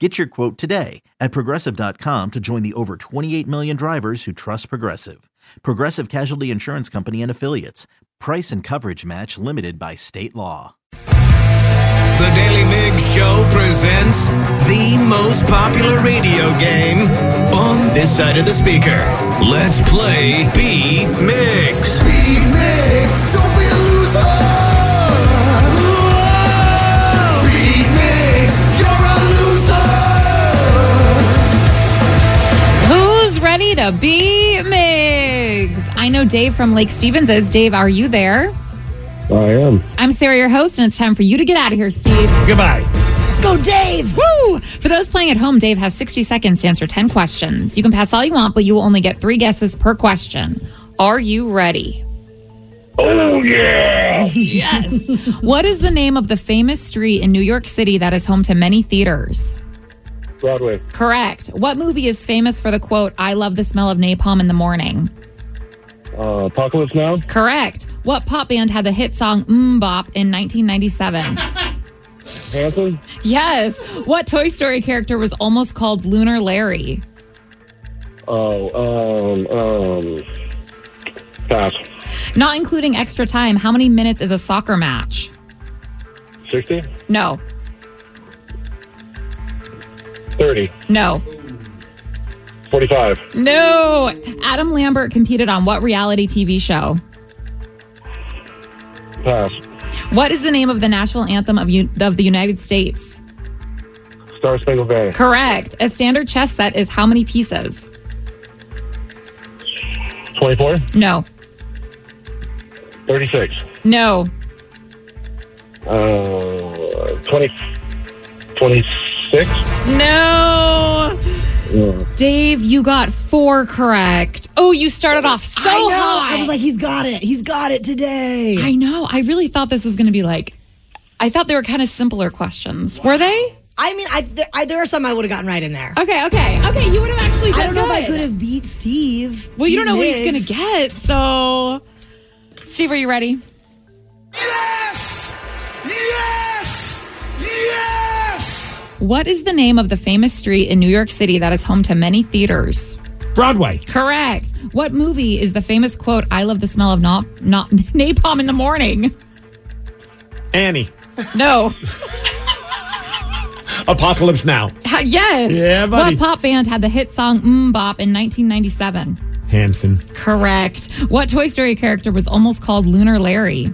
Get your quote today at progressive.com to join the over 28 million drivers who trust Progressive. Progressive Casualty Insurance Company and Affiliates. Price and coverage match limited by state law. The Daily Migs Show presents the most popular radio game on this side of the speaker. Let's play Beat Migs. Beat Migs. don't be Who's ready to be Migs? I know Dave from Lake Stevens is. Dave, are you there? I am. I'm Sarah, your host, and it's time for you to get out of here, Steve. Goodbye. Let's go, Dave! Woo! For those playing at home, Dave has 60 seconds to answer 10 questions. You can pass all you want, but you will only get three guesses per question. Are you ready? Oh, yeah. Yes. what is the name of the famous street in New York City that is home to many theaters? Broadway. Correct. What movie is famous for the quote, I love the smell of napalm in the morning? Uh, Apocalypse Now. Correct. What pop band had the hit song Mm Bop in 1997? Hanson. yes. What Toy Story character was almost called Lunar Larry? Oh, um, um, pass. Not including extra time, how many minutes is a soccer match? 60? No. 30. No. 45. No. Adam Lambert competed on what reality TV show? Pass. What is the name of the national anthem of, U- of the United States? Star Spangled Banner. Correct. A standard chess set is how many pieces? 24. No. 36. No. Uh, 20. 26. No. Uh, Dave, you got four correct. Oh, you started off so I know. high. I was like, he's got it. He's got it today. I know. I really thought this was going to be like, I thought they were kind of simpler questions. Were they? I mean, I, there, I, there are some I would have gotten right in there. Okay, okay, okay. You would have actually done I don't know if I could have beat Steve. Well, you don't beat know what he's going to get. So, Steve, are you ready? Yes! What is the name of the famous street in New York City that is home to many theaters? Broadway. Correct. What movie is the famous quote, I love the smell of not, not napalm in the morning? Annie. No. Apocalypse Now. Yes. Yeah, buddy. What pop band had the hit song Mm Bop in 1997? Hanson. Correct. What Toy Story character was almost called Lunar Larry?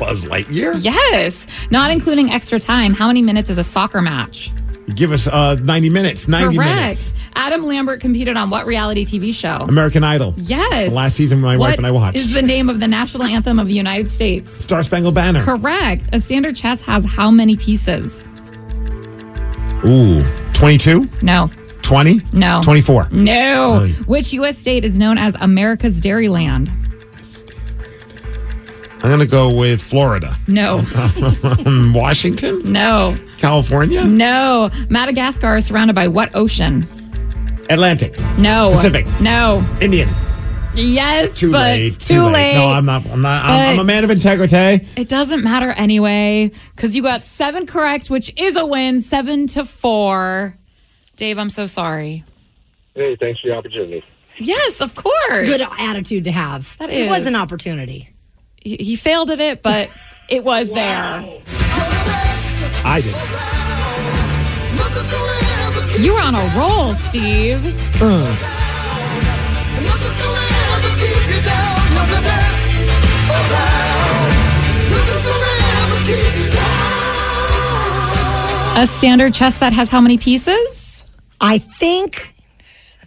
Buzz Lightyear. Yes. Not including extra time, how many minutes is a soccer match? Give us uh, 90 minutes. 90 Correct. minutes. Adam Lambert competed on what reality TV show? American Idol. Yes. The last season my wife and I watched. is the name of the national anthem of the United States? Star Spangled Banner. Correct. A standard chess has how many pieces? Ooh. 22? No. 20? No. 24. No. Really? Which U.S. state is known as America's Dairyland? I'm going to go with Florida. No. Washington? no. California? No. Madagascar is surrounded by what ocean? Atlantic. No. Pacific. No. Indian. Yes, Too but late. too, late. No, I'm not. I'm not. I'm, I'm a man of integrity. It doesn't matter anyway because you got seven correct, which is a win, seven to four. Dave, I'm so sorry. Hey, thanks for the opportunity. Yes, of course. Good attitude to have. That it was an opportunity. He, he failed at it, but it was there. I did. Nothing's You were on a roll, Steve. And nothing's gonna ever keep you down. You're the best around. Nothing's gonna ever keep you down. A standard chess set has how many pieces? I think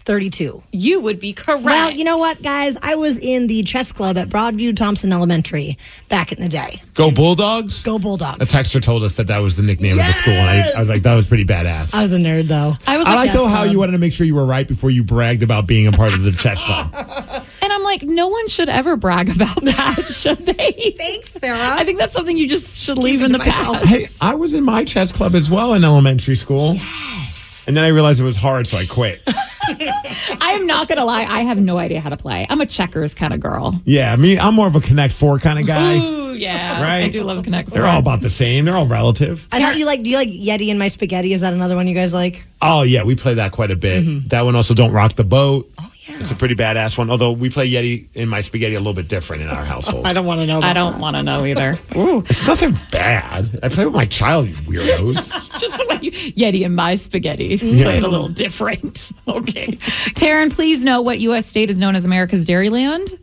32. You would be correct. Well, you know what, guys? I was in the chess club at Broadview Thomson Elementary back in the day. Go Bulldogs. Go Bulldogs. A Bulldogs. texter told us that that was the nickname of the school, and I, I was like, that was pretty badass. I was a nerd, though. I was. I a like chess though how you wanted to make sure you were right before you bragged about being a part of the chess club. And I'm like, no one should ever brag about that, should they? Thanks, Sarah. I think that's something you just should leave in the myself. past. hey, I was in my chess club as well in elementary school. Yes. And then I realized it was hard, so I quit. I am not gonna lie, I have no idea how to play. I'm a checkers kind of girl. yeah, me, I'm more of a Connect Four kind of guy. Ooh, yeah, Right. I do love Connect. Four. They're all about the same. They're all relative. And how do you like? Do you like Yeti and my spaghetti? Is that another one you guys like? Oh yeah, we play that quite a bit. Mm-hmm. That one also don't rock the boat. Oh. Yeah, it's a pretty badass one. Although we play Yeti in my spaghetti a little bit different in our household. I don't want to know. I don't want to know either. Ooh, it's nothing bad. I play with my child, you weirdos. just the way you Yeti and my spaghetti play it a little different. Okay, Taryn, please know what U.S. state is known as America's Dairyland.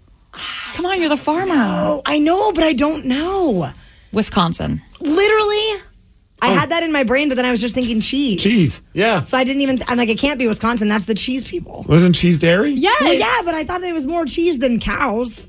Come on, you're the farmer. Oh, I know, but I don't know. Wisconsin. Literally, I had that in my brain, but then I was just thinking cheese. cheese. Yeah. So I didn't even. I'm like, it can't be Wisconsin. That's the cheese people. Wasn't cheese dairy? Yes. Well, yeah, but I thought it was more cheese than cows.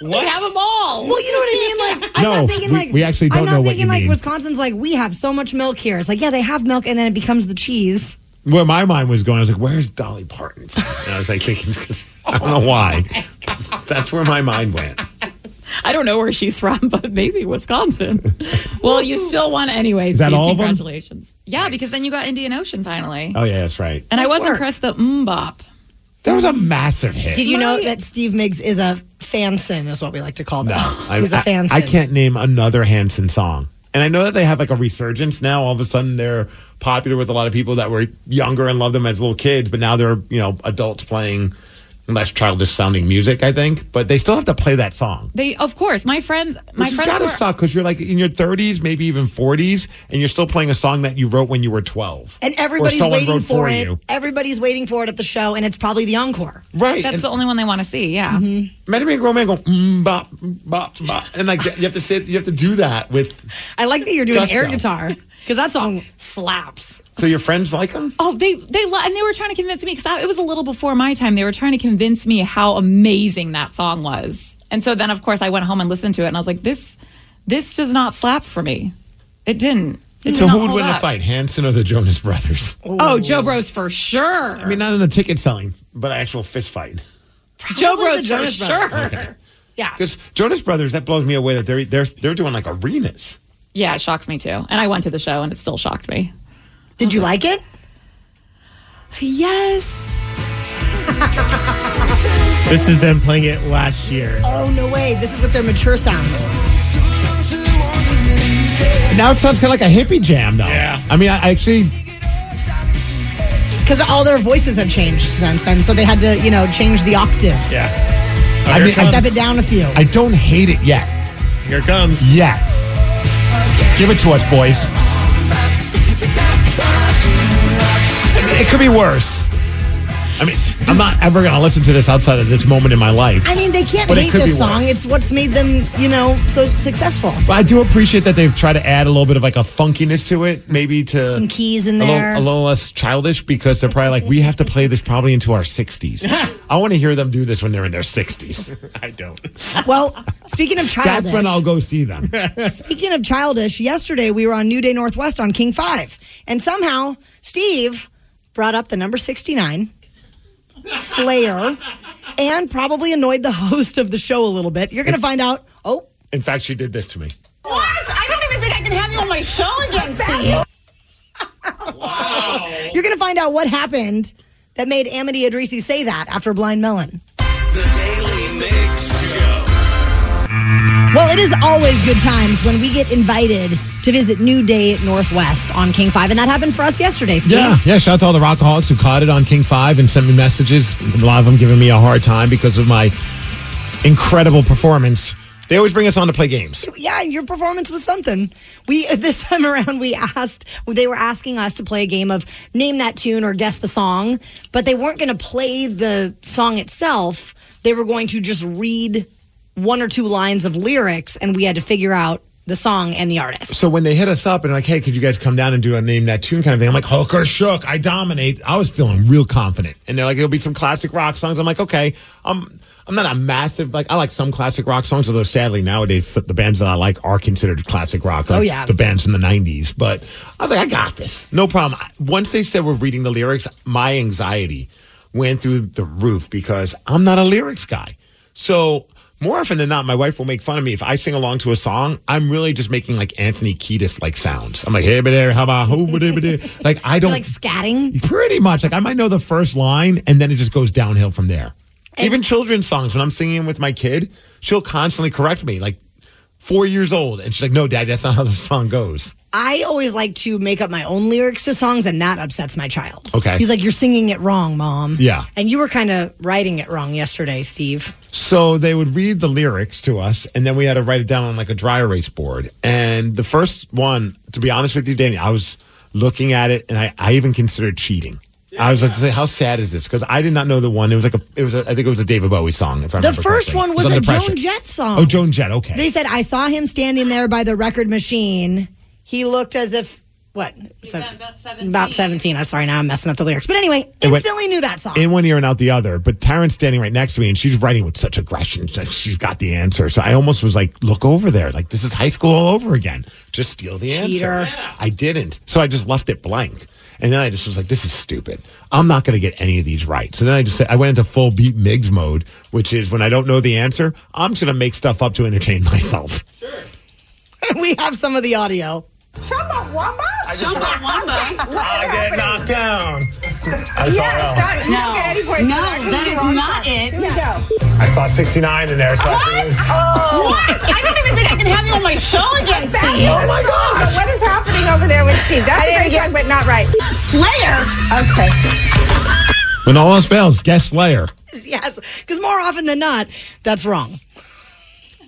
They have them all. Well, you know what I mean? Like, I'm No, not thinking we- like we actually don't I'm not know what thinking you like mean. Wisconsin's like we have so much milk here. It's like yeah, they have milk, and then it becomes the cheese. Where my mind was going, I was like, "Where's Dolly Parton?" From? And I was like thinking, 'cause I don't know why. That's where my mind went. I don't know where she's from, but maybe Wisconsin. well, you still won anyway. Is that Steve. all of 'em? Congratulations. Yeah, because then you got Indian Ocean finally. Oh yeah, that's right. and I was work. impressed that Mbop. That was a massive hit. Did you know that Steve Migs is a fansin? Is what we like to call them. No, I, He's a I- fansin. I can't name another Hanson song. And I know that they have like a resurgence now. All of a sudden, they're popular with a lot of people that were younger and loved them as little kids, but now they're you know adults playing less childish sounding music. I think, but they still have to play that song. They, of course, my friends, my Which friends got to were. suck because you're like in your 30s, maybe even 40s, and you're still playing a song that you wrote when you were 12. And everybody's waiting wrote for it. you. Everybody's waiting for it at the show, and it's probably the encore. Right. That's and the only one they want to see. Yeah. imagine being a grown man going, mm, bop, bop, bop. And like, you have to sit, you have to do that with, I like that you're doing Gusto. air guitar because that song slaps. so your friends like them? Oh, they they lo- and they were trying to convince me because it was a little before my time. They were trying to convince me how amazing that song was, and so then of course I went home and listened to it, and I was like, this this does not slap for me. It didn't. It So not who would win a up. fight, Hanson or the Jonas Brothers? Oh, Joe Bros for sure. I mean, not in the ticket selling, but actual fist fight. Joe Bros the for Jonas sure. Brothers. Yeah. Because Jonas Brothers, that blows me away that they're they're they're doing like arenas. Yeah, it shocks me too. And I went to the show, and it still shocked me. Did you like it? Yes. This is them playing it last year. Oh no way! This is with their mature sound. Now it sounds kind of like a hippie jam, though. Yeah. I mean, I I actually Because all their voices have changed since then, so they had to, you know, change the octave. Yeah. I here mean, it I comes. Step it down a few. I don't hate it yet. Here it comes. Yet. Give it to us, boys. It could be worse. I mean, I'm not ever going to listen to this outside of this moment in my life. I mean, they can't But it hate could this be song. worse. It's what's made them, you know, so successful. But I do appreciate that they've tried to add a little bit of like a funkiness to it, maybe to Some keys in a little, there. a little less childish because they're probably like, we have to play this probably into our 60s. I want to hear them do this when they're in their 60s. I don't. Well, speaking of childish, That's when I'll go see them. speaking of childish, yesterday we were on New Day Northwest on King Five, and somehow Steve brought up the number sixty-nine, Slayer, and probably annoyed the host of the show a little bit. You're going to find out. Oh, In fact, she did this to me. What? I don't even think I can have you on my show again, Steve. wow. you're going to find out what happened that made Amity Addrisi say that after Blind Melon. Well, it is always good times when we get invited to visit New Day Northwest on King 5. And that happened for us yesterday, Steve. Yeah, yeah. Shout out to all the rockaholics who caught it on King Five and sent me messages. A lot of them giving me a hard time because of my incredible performance They always bring us on to play games. Yeah, your performance was something. We this time around we asked they were asking us to play a game of name that tune or guess the song, but they weren't going to play the song itself. They were going to just read one or two lines of lyrics, and we had to figure out the song and the artist. So when they hit us up and like, hey, could you guys come down and do a name that tune kind of thing? I'm like, Hooker Shook, I dominate. I was feeling real confident. And they're like, it'll be some classic rock songs. I'm like, okay. Um, I'm not a massive like I like some classic rock songs, although sadly nowadays the bands that I like are considered classic rock. Like Oh, yeah. the bands from the '90s. But I was like, I got this, no problem. Once they said we're reading the lyrics, my anxiety went through the roof because I'm not a lyrics guy. So more often than not, my wife will make fun of me if I sing along to a song. I'm really just making like Anthony Kiedis like sounds. I'm like, hey, but there, how about who, like I don't Like scatting. Pretty much. Like I might know the first line and then it just goes downhill from there. Even children's songs, when I'm singing with my kid, she'll constantly correct me. Like four years old. And she's like, no, dad, that's not how the song goes. I always like to make up my own lyrics to songs, and that upsets my child. Okay. He's like, You're singing it wrong, mom. Yeah. And you were kind of writing it wrong yesterday, Steve. So they would read the lyrics to us, and then we had to write it down on like a dry erase board. And the first one, to be honest with you, Danny, I was looking at it, and I, I even considered cheating. I was like, say, how sad is this? Because I did not know the one. It was like a, it was, a, I think it was a David Bowie song. If I The remember first correctly. one It was a Under Pressure. Joan Jett song. Oh, Joan Jett. Okay. They said, I saw him standing there by the record machine. He looked as if, what? Se- about 17. About 17. I'm sorry, now I'm messing up the lyrics. But anyway, It went- instantly knew that song. in one ear and out the other. But Taryn's standing right next to me, and she's writing with such aggression. She's like, She's got the answer. So I almost was like, "Look over there! Like this is high school all over again. Just steal the Cheater. answer." I didn't, so I just left it blank. And then I just was like, "This is stupid. I'm not going to get any of these right." So then I just said, I went into full beat Migs mode, which is when I don't know the answer, I'm just going to make stuff up to entertain myself. Sure. we have some of the audio. I get knocked down. I saw, No, no, that is not it. I saw 69 in there. So I figured- oh. What? I don't even think I can have you on my show again, Steve. oh my gosh! What is happening over there with Steve? That's a great song, but not right. Slayer. Okay. When all else fails, guess Slayer. Yes, because more often than not, that's wrong.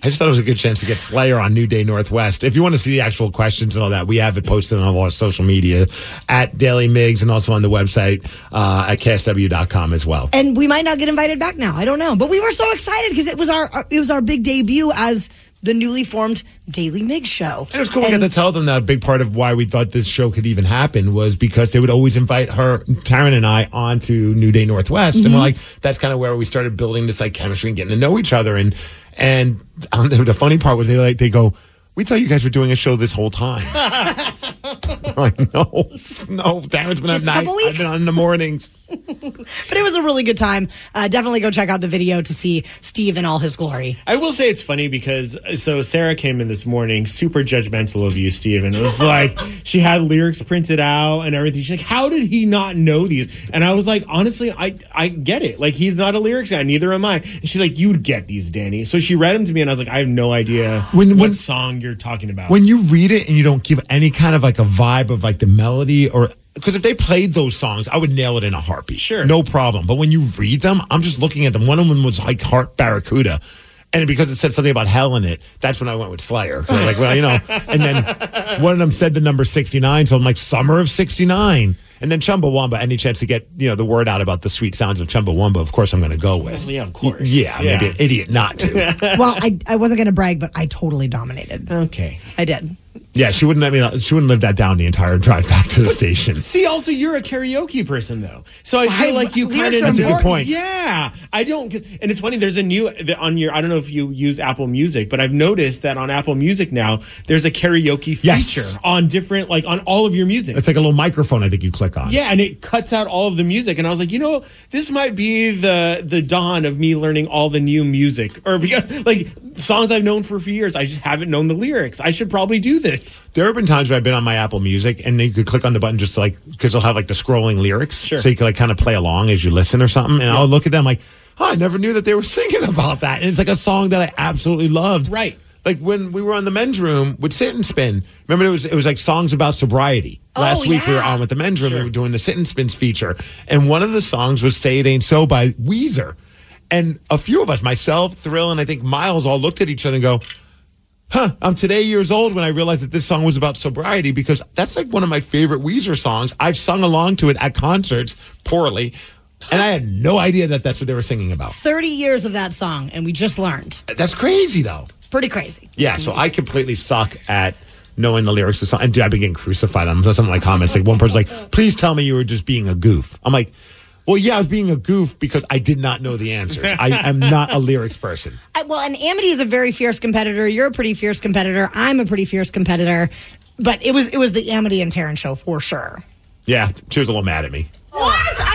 I just thought it was a good chance to get Slayer on New Day Northwest. If you want to see the actual questions and all that, we have it posted on all our social media at Daily Migs and also on the website uh, at KISW.com as well. And we might not get invited back now. I don't know. But we were so excited because it was our it was our big debut as the newly formed Daily Mig show. And it was cool to got to tell them that a big part of why we thought this show could even happen was because they would always invite her, Taryn and I, onto New Day Northwest. And we're like, that's kind of where we started building this like chemistry and getting to know each other. And and um, the funny part was they like they go, we thought you guys were doing a show this whole time. I'm like, no, no, Taryn's been Just a night. I've been on in the mornings. But it was a really good time. Uh, definitely go check out the video to see Steve in all his glory. I will say it's funny because uh, so Sarah came in this morning super judgmental of you, Steve, and it was like she had lyrics printed out and everything. She's like, "How did he not know these?" And I was like, "Honestly, I I get it. Like he's not a lyrics guy, neither am I." And she's like, "You'd get these, Danny." So she read them to me, and I was like, "I have no idea When- what when- song you're talking about." when you read it and you don't give any kind of like a vibe of like the melody or because if they played those songs, I would nail it in a heartbeat. Sure. No problem. But when you read them, I'm just looking at them. One of them was like Heart Barracuda. And because it said something about hell in it, that's when I went with Slayer. I was like, well, you know. And then one of them said the number 69. So I'm like, Summer of 69. And then Chumbawamba, any chance to get, you know, the word out about the sweet sounds of Chumbawamba, of course I'm going to go with. Oh, yeah, of course. Yeah, maybe an idiot not to. well, I, I wasn't going to brag, but I totally dominated. Okay. I did. Yeah, she wouldn't, I mean, she wouldn't live that down the entire drive back to the station. See, also you're a karaoke person though, so I feel I- like you kind of. are That's a good point. Yeah, I don't. Cause, and it's funny. There's a new on your. I don't know if you use Apple Music, but I've noticed that on Apple Music now there's a karaoke Yes. feature on different like on all of your music. It's like a little microphone I think you click on. yeah, and it cuts out all of the music, and I was like, you know, this might be the the dawn of me learning all the new music, or because like songs I've known for a few years, I just haven't known the lyrics. I should probably do this. There have been times where I've been on my Apple Music and you could click on the button just to like because they'll have like the scrolling lyrics, Sure. so you can like kind of play along as you listen or something. And I'll look at them like, oh, I never knew that they were singing about that. And it's like a song that I absolutely loved. Right. Like when we were on the men's room with Sit and Spin. Remember, it was it was like songs about sobriety. Oh, Last Oh, week we were on with the men's room. We were doing the Sit and Spins feature, and one of the songs was "Say It Ain't So" by Weezer. And a few of us, myself, Thrill, and I think Miles, all looked at each other and go, huh, I'm today years old when I realized that this song was about sobriety because that's like one of my favorite Weezer songs. I've sung along to it at concerts poorly, and I had no idea that that's what they were singing about. 30 years of that song, and we just learned. That's crazy, though. Pretty crazy. Yeah, so I completely suck at knowing the lyrics of song. And dude, I've been getting crucified on some of my comments. Like one person's like, please tell me you were just being a goof. I'm like, well, yeah, I was being a goof because I did not know the answers. I am not a lyrics person. I, well, and Amity is a very fierce competitor. You're a pretty fierce competitor. I'm a pretty fierce competitor. But it was it was the Amity and Taryn show for sure. Yeah, she was a little mad at me. What?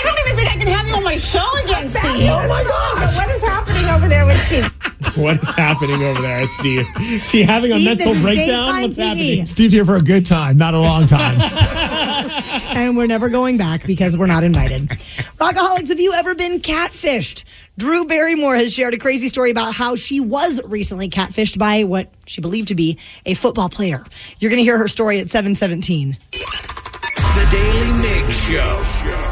I don't even think I can have you on my show again, Steve. Oh my gosh. What is happening over there with Steve? What is happening over there, Steve? Is he having Steve, a mental breakdown? What's TV. happening? Steve's here for a good time, not a long time. and we're never going back because we're not invited. Rockaholics, have you ever been catfished? Drew Barrymore has shared a crazy story about how she was recently catfished by what she believed to be a football player. You're going to hear her story at 717. The Daily Mig Show.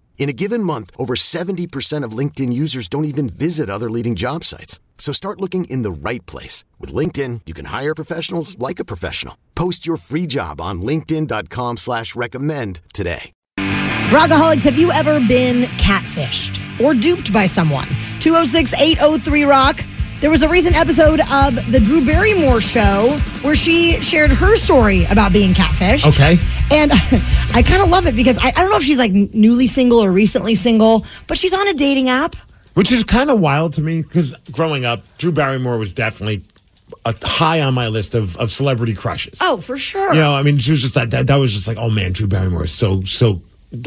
In a given month, over 70% of LinkedIn users don't even visit other leading job sites. So start looking in the right place. With LinkedIn, you can hire professionals like a professional. Post your free job on linkedin.com slash recommend today. Rockaholics, have you ever been catfished or duped by someone? 206 803 Rock. There was a recent episode of The Drew Barrymore Show where she shared her story about being catfished. Okay. And I kind of love it because I, I don't know if she's like newly single or recently single, but she's on a dating app. Which is kind of wild to me because growing up, Drew Barrymore was definitely a high on my list of, of celebrity crushes. Oh, for sure. You know, I mean, she was just like that. That was just like, oh man, Drew Barrymore is so so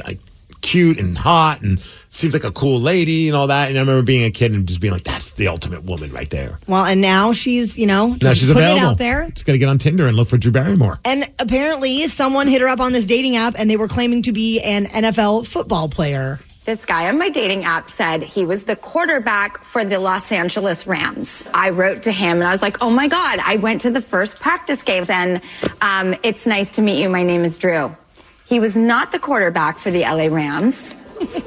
like, cute and hot and seems like a cool lady and all that. And I remember being a kid and just being like, that's the ultimate woman right there. Well, and now she's, you know, now she's putting available. it out there. Just got to get on Tinder and look for Drew Barrymore. And apparently, someone hit her up on this dating app and they were claiming to be an NFL football player. This guy on my dating app said he was the quarterback for the Los Angeles Rams. I wrote to him and I was like, oh my God, I went to the first practice games and um, it's nice to meet you. My name is Drew. He was not the quarterback for the LA Rams.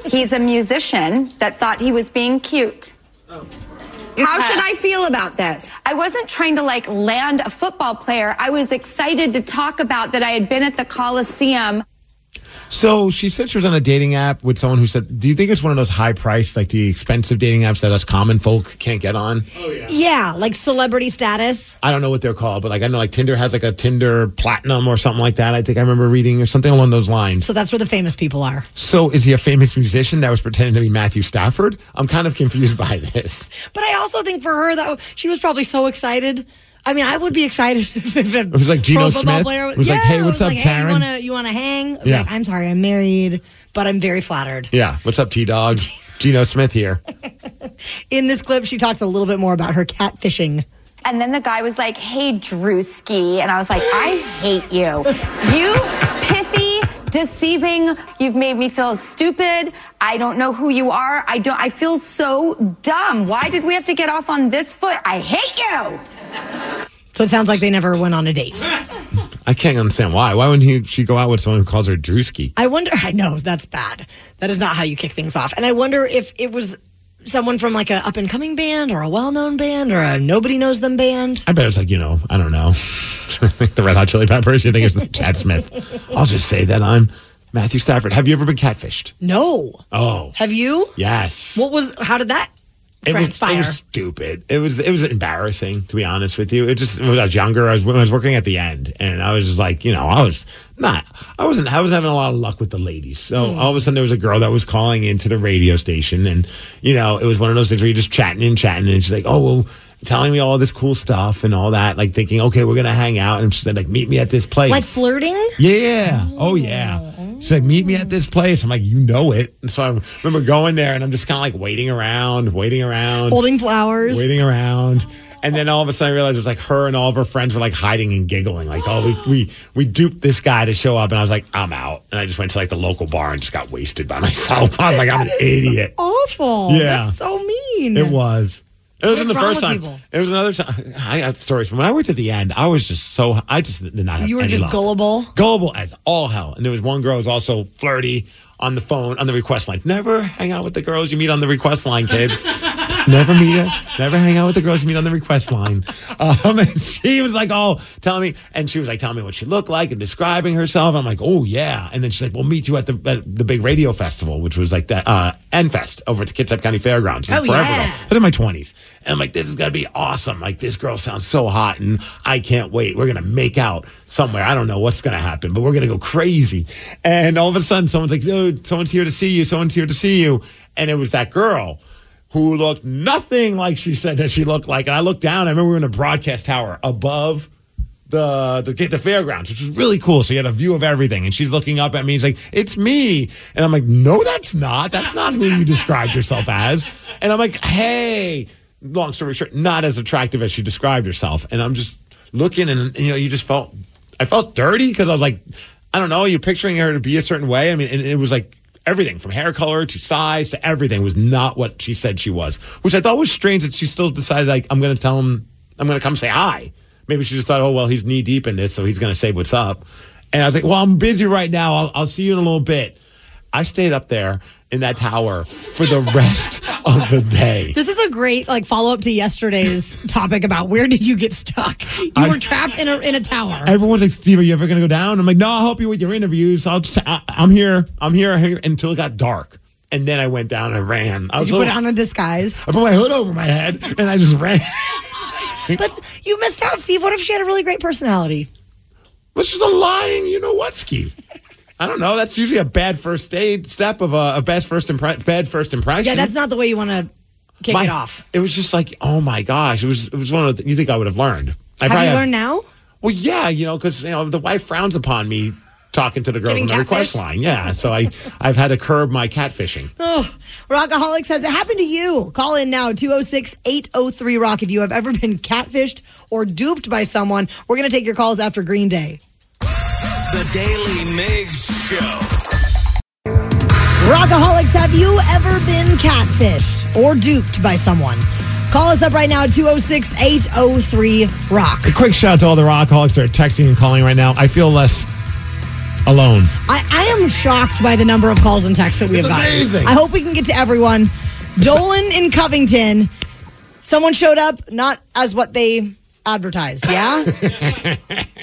He's a musician that thought he was being cute. How should I feel about this? I wasn't trying to like land a football player. I was excited to talk about that I had been at the Coliseum. So she said she was on a dating app with someone who said, "Do you think it's one of those high priced, like the expensive dating apps that us common folk can't get on?" Oh Yeah, like celebrity status. I don't know what they're called, but like I know like Tinder has like a Tinder Platinum or something like that. I think I remember reading or something along those lines. So that's where the famous people are. So is he a famous musician that was pretending to be Matthew Stafford? I'm kind of confused by this. But I also think for her that she was probably so excited. I mean, I would be excited if a It was like Geno football Smith. player. It was like, Yeah, "Hey, what's up, like, Hey, Taryn?" you wanna you wanna hang? I'm Yeah. Like, I'm sorry, I'm married, but I'm very flattered. Yeah. What's up, T Dog? Geno Smith here. In this clip, she talks a little bit more about her catfishing. And then the guy was like, hey, Drewski. And I was like, I hate you. You pithy, deceiving. You've made me feel stupid. I don't know who you are. I don't, I feel so dumb. Why did we have to get off on this foot? I hate you. So it sounds like they never went on a date. I can't understand why. Why wouldn't he, she go out with someone who calls her Drewski? I wonder. I know that's bad. That is not how you kick things off. And I wonder if it was someone from like a up and coming band or a well known band or a nobody knows them band. I bet it's like, you know, I don't know. the Red Hot Chili Peppers. You think it's Chad Smith. I'll just say that I'm Matthew Stafford. Have you ever been catfished? No. Oh, Have you? yes. What was? How did that it was, it was stupid. It was it was embarrassing to be honest with you. It just when I was younger, I was when I was working at the end, and I was just like, you know, I was not, I wasn't, I was having a lot of luck with the ladies. So Hmm. all of a sudden, there was a girl that was calling into the radio station, and you know, it was one of those things where you're just chatting and chatting, and she's like, oh well. Telling me all this cool stuff and all that, like thinking, okay, we're gonna hang out, and she said, like, meet me at this place. like flirting? Yeah. Oh, yeah. She's like, meet me at this place. I'm like, you know it. And so I remember going there and I'm just kind of like waiting around, waiting around, Holding flowers. waiting around. And then all of a sudden I realized it was like her and all of her friends were like hiding and giggling. Like, oh, we, we, we duped this guy to show up. And I was like, I'm out. And I just went to like the local bar and just got wasted by myself. I was like, I'm an idiot. Awful. Yeah. That's so mean. It was. It wasn't the first time. people? It was another time. I got stories from when I worked at the end. I was just so I just did not have You were just luck. gullible. gullible as all hell. And there was one girl who was also flirty on the phone on the request line. Never hang out with the girls you meet on the request line, kids. Never meet her. Never hang out with the girls you meet on the request line. Um, and she was like, oh, tell me, and she was like telling me what she looked like and describing herself. I'm like, oh yeah. And then she's like, we'll meet you at the at the big radio festival, which was like that uh, Fest over at the Kitsap County Fairgrounds. Oh, forever yeah. ago. I was in my 20s. And I'm like, this is going to be awesome. Like, this girl sounds so hot, and I can't wait. We're going to make out somewhere. I don't know what's going to happen, but we're going to go crazy. And all of a sudden, someone's like, dude, someone's here to see you. Someone's here to see you. And it was that girl who looked nothing like she said that she looked like. And I looked down. I remember we were in a broadcast tower above the the the fairgrounds, which was really cool. So you had a view of everything, and she's looking up at me. She's like, "It's me," and I'm like, "No, that's not. That's not who you described yourself as." And I'm like, "Hey." Long story short, not as attractive as she described herself, and I'm just looking, and you know, you just felt, I felt dirty because I was like, I don't know, you're picturing her to be a certain way. I mean, and it was like everything from hair color to size to everything was not what she said she was, which I thought was strange that she still decided like I'm going to tell him I'm going to come say hi. Maybe she just thought, oh well, he's knee deep in this, so he's going to say what's up. And I was like, well, I'm busy right now. I'll, I'll see you in a little bit. I stayed up there in that tower for the rest of the day. This is a great like follow up to yesterday's topic about where did you get stuck? You I- were trapped in a in a tower. Everyone's like, Steve, are you ever going to go down? I'm like, no, I'll help you with your interviews. I'll just, I, I'm here. I'm here, here until it got dark. And then I went down and ran. I Did you put little- on a disguise? I put my hood over my head and I just ran. But you missed out, Steve. What if she had a really great personality? Well, she's a lying, you know what, ski. I don't know. That's usually a bad first aid step of a, a best first impre- bad first impression. Yeah, that's not the way you want to kick My- it off. It was just like, oh my gosh, it was it was one of the, you think I would have learned. I Have you learned now? Well, yeah, you know, because you know the wife frowns upon me talking to the girls on the request line. Yeah, so I I've had to curb my catfishing. Oh, Rockaholics, has it happened to you? Call in now, 206 803 Rock, if you have ever been catfished or duped by someone. We're going to take your calls after Green Day. The Daily Migs Show. Rockaholics, have you ever been catfished or duped by someone? Call us up right now, 206 803 Rock. A quick shout out to all the rockaholics that are texting and calling right now. I feel less alone. I, I am shocked by the number of calls and texts that we It's have gotten. amazing. I hope we can get to everyone. Dolan in Covington, someone showed up not as what they advertised, yeah?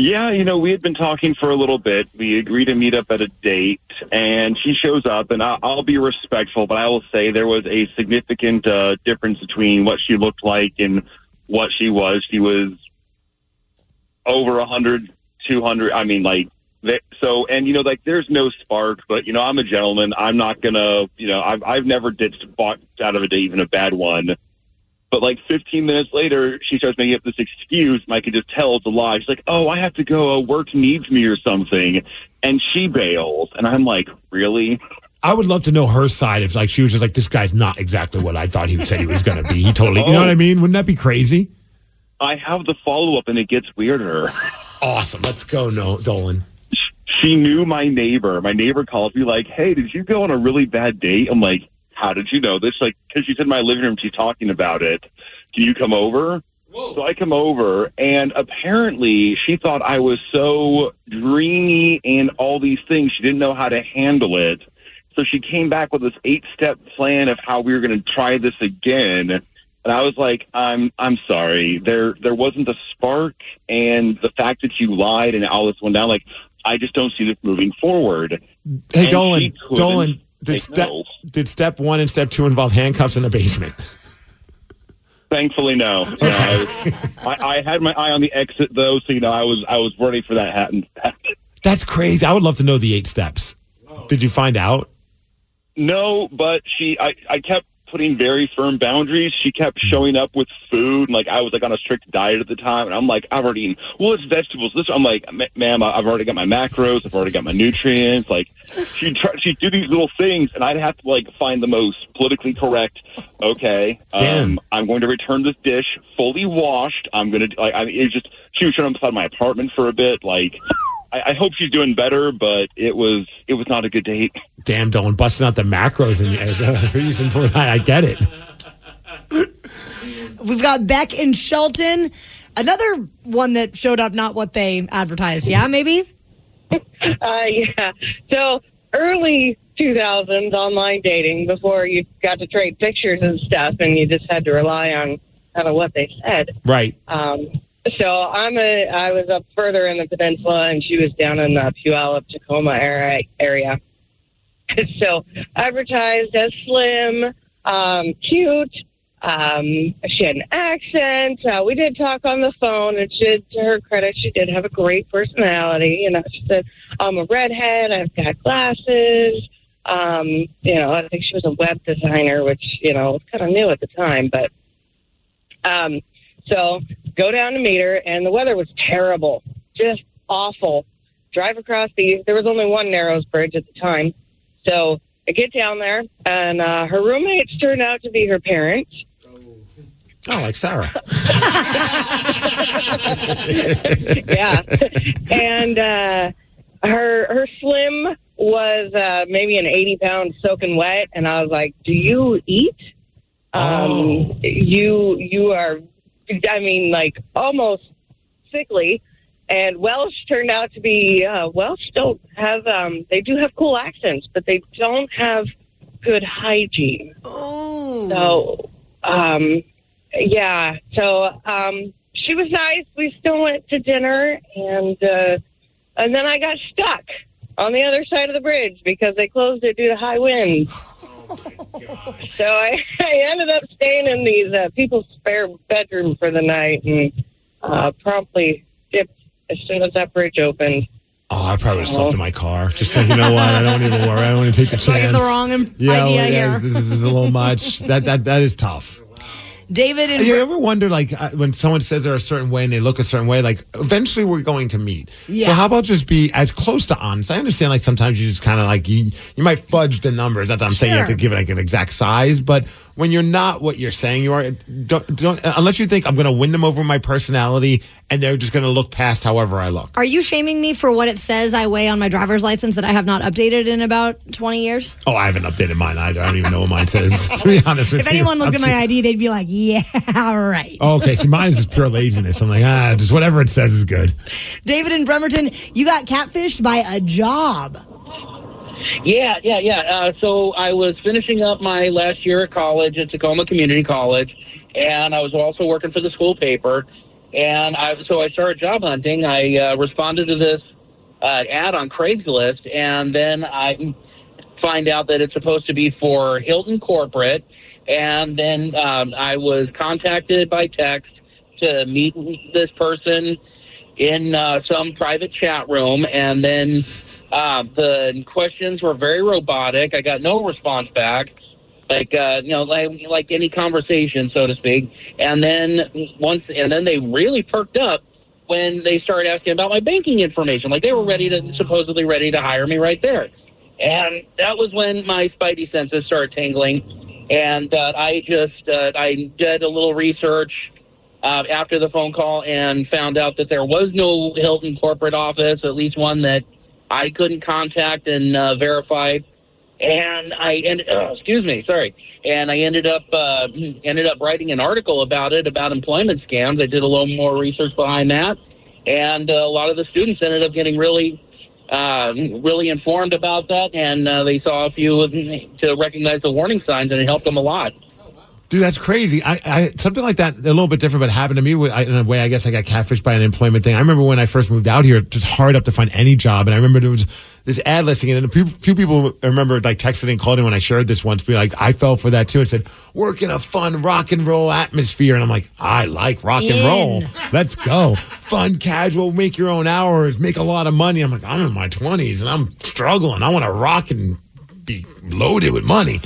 Yeah, you know, we had been talking for a little bit. We agreed to meet up at a date, and she shows up, and I- I'll be respectful, but I will say there was a significant uh, difference between what she looked like and what she was. She was over a hundred, two hundred. I mean, like, so, and you know, like, there's no spark, but you know, I'm a gentleman. I'm not gonna, you know, I've I've never ditched walked out of a date, even a bad one. But like 15 minutes later, she starts making up this excuse, and I could just tell it's a lie. She's like, "Oh, I have to go. Uh, work needs me or something," and she bails. And I'm like, "Really?" I would love to know her side if like she was just like this guy's not exactly what I thought he said he was going to be. He totally, you know what I mean? Wouldn't that be crazy? I have the follow up, and it gets weirder. Awesome. Let's go, no Dolan. She knew my neighbor. My neighbor calls me like, "Hey, did you go on a really bad date?" I'm like, "How did you know this?" Like, because she's in my living room, she's talking about it. Can you come over? So I come over, and apparently she thought I was so dreamy and all these things. She didn't know how to handle it. So she came back with this eight step plan of how we were going to try this again. And I was like, I'm I'm sorry. There there wasn't the spark and the fact that you lied and all this went down. Like I just don't see this moving forward. Hey, And Dolan, she couldn't Dolan, did step did step one and step two involve handcuffs in the basement? Thankfully, no. No, I, I, I had my eye on the exit though, so you know I was I was ready for that happen. That's crazy. I would love to know the eight steps. Did you find out? No, but she, I, I kept putting very firm boundaries. She kept showing up with food, and like I was like on a strict diet at the time, and I'm like, I've already eaten. Well, it's vegetables. This, I'm like, "Ma- ma'am, I've already got my macros. I've already got my nutrients. Like, she'd try, she'd do these little things, and I'd have to like find the most politically correct. Okay, um, I'm going to return this dish fully washed. I'm gonna like, I mean, it was just she was showing up beside my apartment for a bit, like. I, I hope she's doing better, but it was it was not a good date. Damn, Dolan, busting out the macros and as a reason for that. I get it. We've got Beck in Shelton. Another one that showed up not what they advertised. Yeah, maybe? Uh, yeah. So early 2000s online dating before you got to trade pictures and stuff and you just had to rely on kind of what they said. Right. Um, so I'm a, I was up further in the peninsula and she was down in the Puyallup, Tacoma area. so advertised as slim, um, cute. Um, she had an accent. Uh, we did talk on the phone, and she to her credit, she did have a great personality. You know, she said, "I'm a redhead. I've got glasses." Um, you know, I think she was a web designer, which you know was kind of new at the time. But um, so go down to meet her, and the weather was terrible, just awful. Drive across the. There was only one Narrows Bridge at the time, so I get down there, and uh, her roommates turned out to be her parents. Oh, like Sarah. yeah, and uh, her her slim was uh, maybe an eighty pound soaking wet, and I was like, "Do you eat? Um, You you are, I mean, like almost sickly." And Welsh turned out to be uh, Welsh don't have um, they do have cool accents, but they don't have good hygiene. Oh, so um, yeah, so um, she was nice. We still went to dinner, and uh, and then I got stuck on the other side of the bridge because they closed it due to high winds. so I, I ended up staying in these uh, people's spare bedroom for the night, and uh, promptly dipped as soon as that bridge opened. Oh, I probably would have slept in my car. Just say, you know what? I don't even worry. I don't want to take the Don't chance. get the wrong im- yeah, idea well, here. yeah, This is a little much. That that that is tough. David and You ever wonder, like, uh, when someone says they're a certain way and they look a certain way, like, eventually we're going to meet. Yeah. So how about just be as close to honest? I understand, like, sometimes you just kind of like you you might fudge the numbers. Not that I'm saying you have to give it like an exact size, but when you're not what you're saying you are, don't, don't unless you think I'm going to win them over my personality and they're just going to look past however I look. Are you shaming me for what it says I weigh on my driver's license that I have not updated in about 20 years? Oh, I haven't updated mine either. I don't even know what mine says. To be honest with If you, if anyone looked at I'm my ID, they'd be like, yeah, all right." Oh, okay. See, mine is just pure laziness. I'm like, ah, just whatever it says is good. David in Bremerton, you got catfished by a job. Yeah, yeah, yeah. Uh, so I was finishing up my last year at college at Tacoma Community College, and I was also working for the school paper. And I, so I started job hunting. I uh, responded to this uh, ad on Craigslist, and then I find out that it's supposed to be for Hilton Corporate. And then um, I was contacted by text to meet this person in uh, some private chat room, and then uh, the questions were very robotic. I got no response back, like uh, you know, like like any conversation, so to speak. And then once, and then they really perked up when they started asking about my banking information. Like they were ready to supposedly ready to hire me right there, and that was when my spidey senses started tingling, and uh, I just uh, I did a little research uh, after the phone call and found out that there was no Hilton corporate office, at least one that I couldn't contact and uh, verify. and I ended. Oh, excuse me, sorry. And I ended up uh, ended up writing an article about it about employment scams. I did a little more research behind that, and uh, a lot of the students ended up getting really uh, really informed about that, and uh, they saw a few to recognize the warning signs, and it helped them a lot. Dude, that's crazy. I, I something like that, a little bit different, but happened to me with- I- in a way. I guess I got catfished by an employment thing. I remember when I first moved out here, it was hard up to find any job, and I remember there was this ad listing, and a few, few people I remember like texting and calling in when I shared this once, be like, I fell for that too, and said, "Work in a fun rock and roll atmosphere," and I'm like, I like rock and roll. Let's go. Fun, casual, make your own hours, make a lot of money. I'm like, I'm in my 20s and I'm struggling. I want to rock and be loaded with money.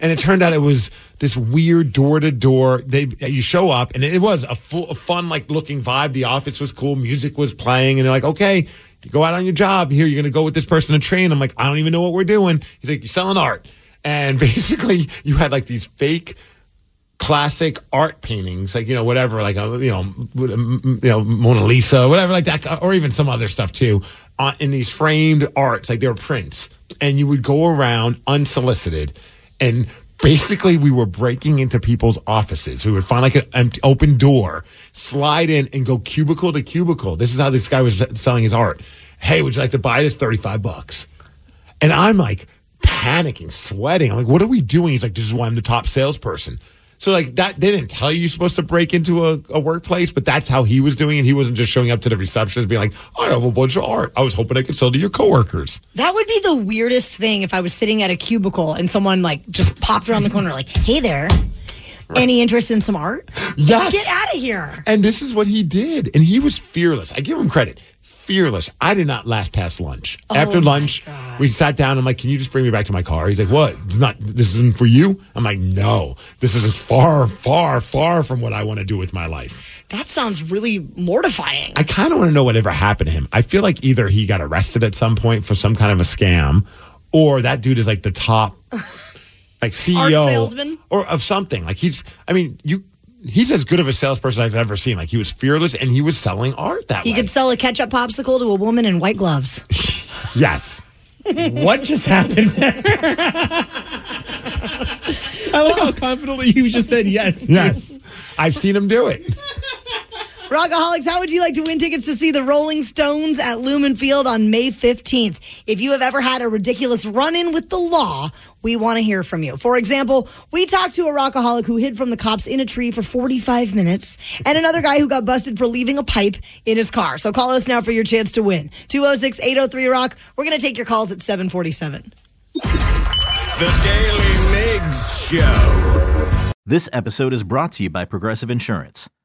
and it turned out it was this weird door to door. They you show up and it was a full a fun like looking vibe. The office was cool, music was playing, and they're like, okay, you go out on your job. Here, you're gonna go with this person to train. I'm like, I don't even know what we're doing. He's like, you're selling art, and basically you had like these fake classic art paintings, like you know whatever, like a, you know you know Mona Lisa, whatever like that, or even some other stuff too, uh, in these framed arts, like they were prints, and you would go around unsolicited, and basically we were breaking into people's offices. We would find like an open door, slide in, and go cubicle to cubicle. This is how this guy was selling his art. Hey, would you like to buy this? Thirty five bucks. And I'm like panicking, sweating. I'm like, what are we doing? He's like, this is why I'm the top salesperson. So like that, they didn't tell you you're supposed to break into a, a workplace, but that's how he was doing it. He wasn't just showing up to the receptionist being like, I have a bunch of art. I was hoping I could sell to your coworkers. That would be the weirdest thing if I was sitting at a cubicle and someone like just popped around the corner, like, "Hey there, any interest in some art? Yes. Get out of here!" And this is what he did. And he was fearless. I give him credit. Fearless. I did not last past lunch. Oh After lunch, we sat down. I'm like, "Can you just bring me back to my car?" He's like, "What? It's not. This isn't for you." I'm like, "No. This is far, far, far from what I want to do with my life." That sounds really mortifying. I kind of want to know whatever happened to him. I feel like either he got arrested at some point for some kind of a scam, or that dude is like the top, like CEO salesman? or of something. Like he's. I mean, you. He's as good of a salesperson I've ever seen. Like he was fearless and he was selling art that He way. could sell a ketchup popsicle to a woman in white gloves. yes. what just happened there? I love how confidently you just said yes. Yes. I've seen him do it. Rockaholics, how would you like to win tickets to see the Rolling Stones at Lumen Field on May 15th? If you have ever had a ridiculous run in with the law, we want to hear from you. For example, we talked to a rockaholic who hid from the cops in a tree for 45 minutes and another guy who got busted for leaving a pipe in his car. So call us now for your chance to win. 206 803 Rock. We're going to take your calls at 747. The Daily Migs Show. This episode is brought to you by Progressive Insurance.